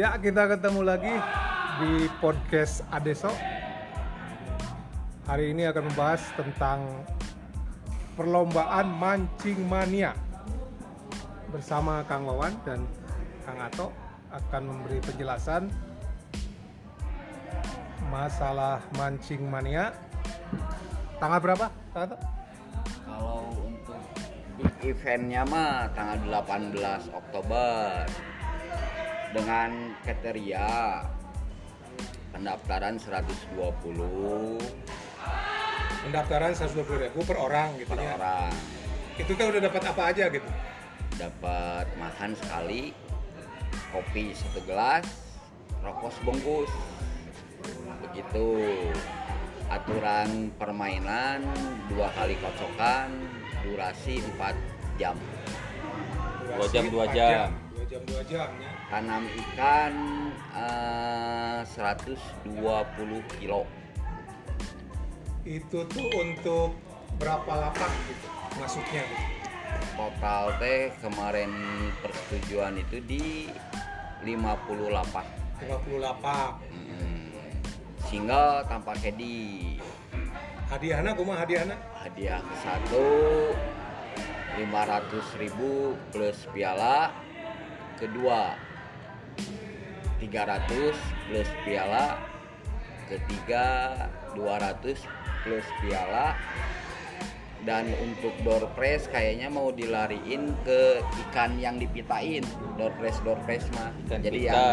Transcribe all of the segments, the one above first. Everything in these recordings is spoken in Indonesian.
Ya, kita ketemu lagi di podcast Adeso. Hari ini akan membahas tentang perlombaan mancing mania bersama Kang Wawan dan Kang Ato akan memberi penjelasan masalah mancing mania. Tanggal berapa, Kang Ato? Kalau untuk eventnya mah tanggal 18 Oktober dengan kriteria pendaftaran 120 Pendaftaran 120.000 per orang gitu per ya. orang. Itu kan udah dapat apa aja gitu. Dapat makan sekali, kopi satu gelas, rokok sebungkus. Begitu. Aturan permainan dua kali kocokan, durasi 4 jam. Dua jam, dua jam. Dua jam dua jam ya. Tanam ikan eh, 120 kilo. Itu tuh untuk berapa lapak gitu masuknya gitu. Total teh kemarin persetujuan itu di 50 lapak. 50 lapak. Hmm. Single tanpa caddy. Hadiahnya kumaha hadiahnya? Hadiah satu 500 ribu plus piala. Kedua 300 plus piala. Ketiga 200 plus piala. Dan untuk door press kayaknya mau dilariin ke ikan yang dipitain. Door press door press mah. Ikan Jadi pita, yang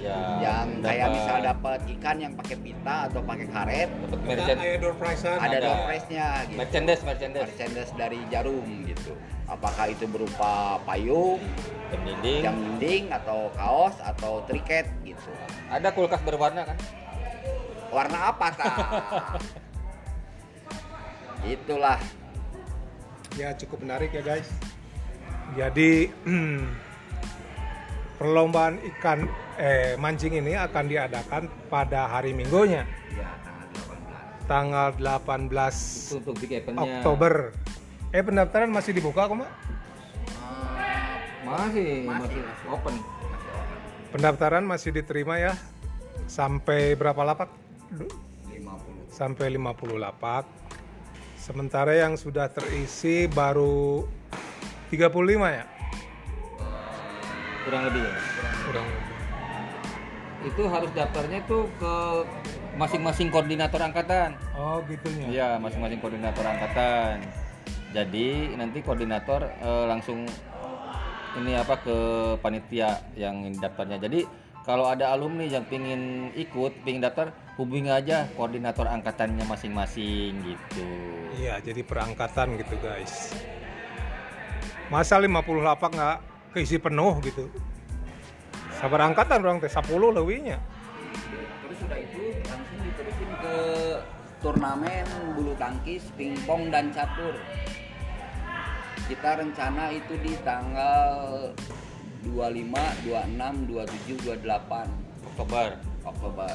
ya, yang kayak misal dapat ikan yang pakai pita atau pakai karet dapat Ada merchant door prize-an. ada Ada. door prize-nya gitu. merchandise merchandise Merchandise dari jarum gitu. Apakah itu berupa payung, jam dinding jam dinding atau kaos atau triket gitu. ada kulkas berwarna kan Warna apa ta? Itulah Ya cukup menarik ya guys. Jadi perlombaan ikan eh mancing ini akan diadakan pada hari Minggunya ya tanggal 18. tanggal 18 itu untuk Oktober. Eh pendaftaran masih dibuka kok, Mak? masih Masih, masih, open Pendaftaran masih diterima ya. Sampai berapa lapak? Du- 50. Sampai 50 lapak. Sementara yang sudah terisi baru 35 ya? kurang lebih ya Kurang lebih. itu harus daftarnya tuh ke masing-masing koordinator angkatan Oh, gitunya. Iya, masing-masing koordinator angkatan. Jadi nanti koordinator eh, langsung ini apa ke panitia yang daftarnya. Jadi kalau ada alumni yang pingin ikut, pingin daftar, hubungi aja koordinator angkatannya masing-masing gitu. Iya, jadi perangkatan gitu guys. Masa 50 lapak nggak keisi penuh gitu. Sabar angkatan orang teh 10 lebihnya. Terus sudah itu langsung diterusin ke turnamen bulu tangkis, pingpong dan catur. Kita rencana itu di tanggal 25, 26, 27, 28 Oktober. Oktober.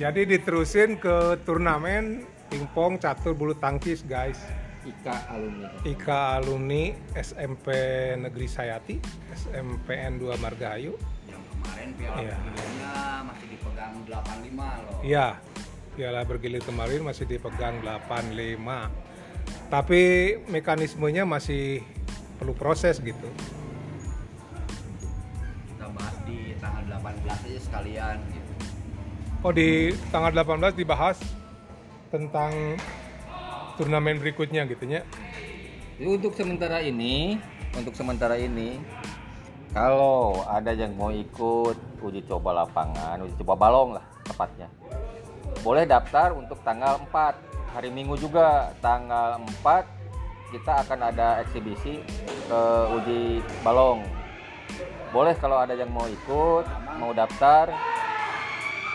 Jadi diterusin ke turnamen pingpong catur bulu tangkis guys. Ika alumni. IKA alumni SMP Negeri Sayati, SMPN 2 Margahayu. Yang kemarin piala Iya. bergilirnya masih dipegang 85 loh. Iya, piala bergilir kemarin masih dipegang 85. Tapi mekanismenya masih perlu proses gitu. Kita bahas di tanggal 18 aja sekalian gitu. Oh di tanggal 18 dibahas tentang turnamen berikutnya gitu ya. Jadi untuk sementara ini, untuk sementara ini, kalau ada yang mau ikut uji coba lapangan, uji coba balong lah tepatnya, boleh daftar untuk tanggal 4 hari Minggu juga tanggal 4 kita akan ada eksibisi ke uji balong. Boleh kalau ada yang mau ikut, mau daftar,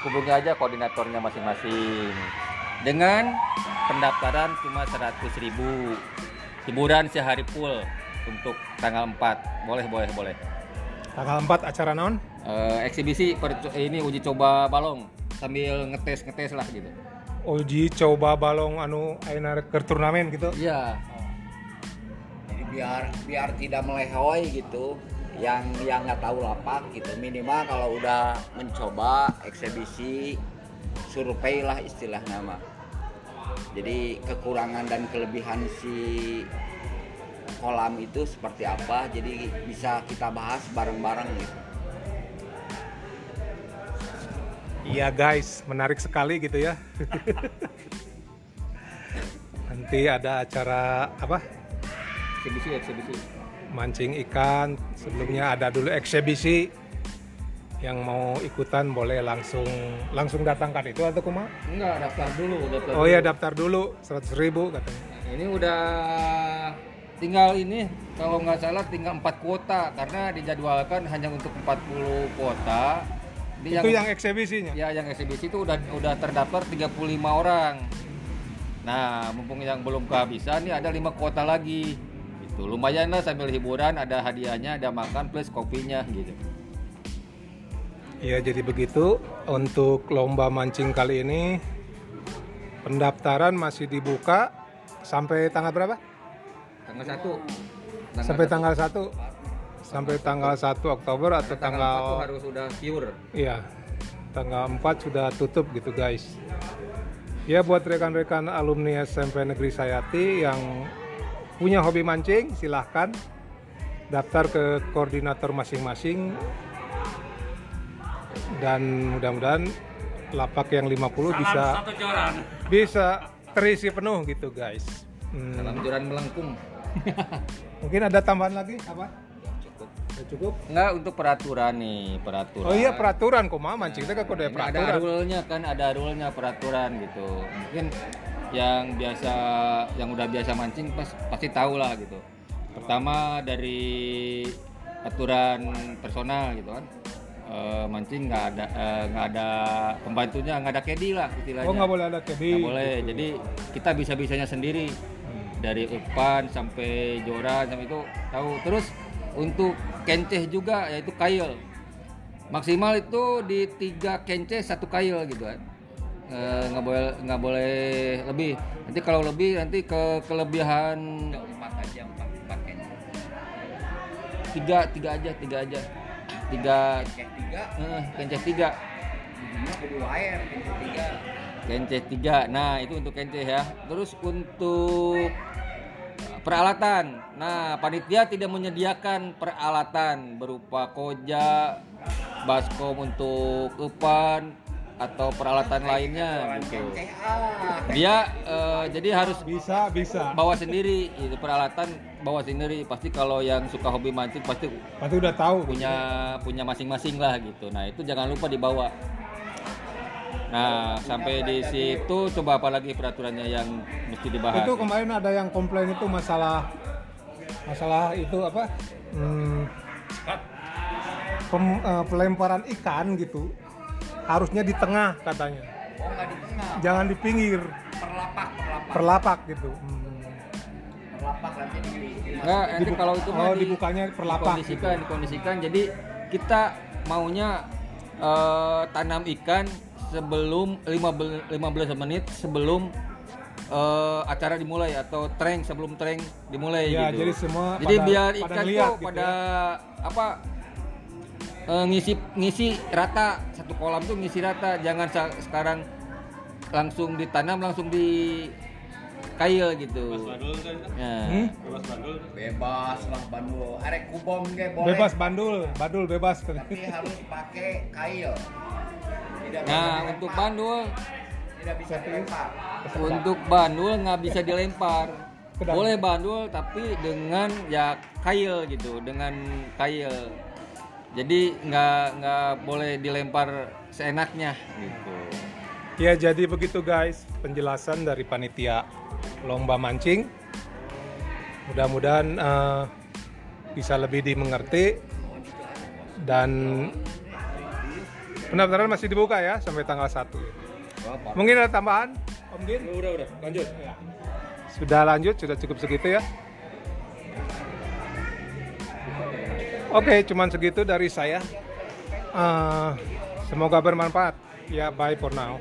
hubungi aja koordinatornya masing-masing. Dengan pendaftaran cuma 100.000 ribu hiburan sehari full untuk tanggal 4 boleh boleh boleh Tanggal 4 acara naon? Eh, eksibisi per- ini uji coba balong sambil ngetes ngetes lah gitu Uji coba balong anu ayeuna ke turnamen gitu. iya biar biar tidak melehoi gitu. Yang yang nggak tahu lapak gitu. Minimal kalau udah mencoba eksebisi survei lah istilah nama jadi kekurangan dan kelebihan si kolam itu seperti apa jadi bisa kita bahas bareng-bareng gitu. Iya guys, menarik sekali gitu ya. Nanti ada acara apa? Eksibisi, eksibisi. Mancing ikan. Sebelumnya ada dulu eksebisi. Yang mau ikutan boleh langsung langsung datangkan itu atau kuma? Enggak, daftar dulu, daftar. Oh iya daftar dulu 100 ribu katanya. Ini udah tinggal ini kalau nggak salah tinggal 4 kuota karena dijadwalkan hanya untuk 40 kuota. Di Itu yang eksebisinya. ya yang eksibisi itu udah udah terdaftar 35 orang. Nah, mumpung yang belum kehabisan nih ada 5 kuota lagi. Itu lumayan lah sambil hiburan, ada hadiahnya, ada makan plus kopinya gitu. Iya jadi begitu untuk lomba mancing kali ini pendaftaran masih dibuka sampai tanggal berapa? Tanggal 1. Sampai tanggal 1 sampai tanggal 1 Oktober atau tanggal 1 tanggal harus sudah pure. Iya, tanggal 4 sudah tutup gitu guys. Ya buat rekan-rekan alumni SMP Negeri Sayati yang punya hobi mancing, silahkan daftar ke koordinator masing-masing dan mudah-mudahan lapak yang 50 bisa bisa terisi penuh gitu guys. Hmm, Salam joran melengkung. mungkin ada tambahan lagi apa? Cukup. Udah cukup? Enggak untuk peraturan nih, peraturan. Oh iya peraturan kok mah mancing itu kan kode Ini ada peraturan. rule-nya kan, ada rule-nya peraturan gitu. Mungkin yang biasa yang udah biasa mancing pas, pasti tahu lah gitu. Pertama dari aturan personal gitu kan. Eh, mancing nggak ada eh, nggak ada pembantunya nggak ada kedi lah istilahnya. Oh nggak boleh ada kedi. Nggak boleh. jadi kita bisa bisanya sendiri dari umpan sampai joran sampai itu tahu. Terus untuk kenceh juga yaitu kail. Maksimal itu di tiga kenceh satu kail gitu kan Eh, nggak boleh nggak boleh lebih. Nanti kalau lebih nanti ke kelebihan empat aja empat empat kayaknya tiga tiga aja tiga aja. Tiga. Kayak tiga. Eh, tiga. Tiga. Kenceh tiga. Nah itu untuk kenceh ya. Terus untuk peralatan. Nah panitia tidak menyediakan peralatan berupa koja baskom untuk upan atau peralatan lainnya gitu ah dia eh, jadi harus Bisa bisa. bawa sendiri itu peralatan bawa sendiri pasti kalau yang suka hobi mancing pasti Pasti udah tahu. punya punya masing-masing lah gitu. Nah itu jangan lupa dibawa. Nah sampai di situ coba apa lagi peraturannya yang mesti dibahas? Itu kemarin ada yang komplain itu masalah masalah itu apa? Hmm, pem- eh, pelemparan ikan gitu. Harusnya di tengah katanya. oh nggak di tengah Jangan di pinggir, perlapak perlapak perlapak gitu. Hmm. perlapak nanti di, Enggak, nanti kalau itu oh, di- dibukanya perlapak dikondisikan, dikondisikan. Jadi kita maunya eh, tanam ikan sebelum 15 15 menit sebelum eh, acara dimulai atau treng sebelum treng dimulai Ya, gitu. jadi semua Jadi pada- biar pada ikan ngeliat tuh gitu pada apa eh, ngisi ngisi rata satu kolam tuh ngisi rata jangan sekarang langsung ditanam langsung di kail gitu. Ya. Hmm? bebas lah bandul arek kubom ge boleh Bebas bandul, bandul bebas. tapi harus pakai kail tidak Nah dilempar. untuk bandul tidak bisa dilempar untuk bandul nggak bisa dilempar. Boleh bandul tapi dengan ya kail gitu, dengan kail. Jadi nggak nggak boleh dilempar seenaknya gitu. Ya jadi begitu guys penjelasan dari panitia lomba mancing. Mudah-mudahan eh, bisa lebih dimengerti dan pendaftaran masih dibuka ya sampai tanggal 1. Mungkin ada tambahan? Om Din? Udah, udah, lanjut. Sudah lanjut, sudah cukup segitu ya. Oke, cuman segitu dari saya. Eh, semoga bermanfaat. Ya, bye for now.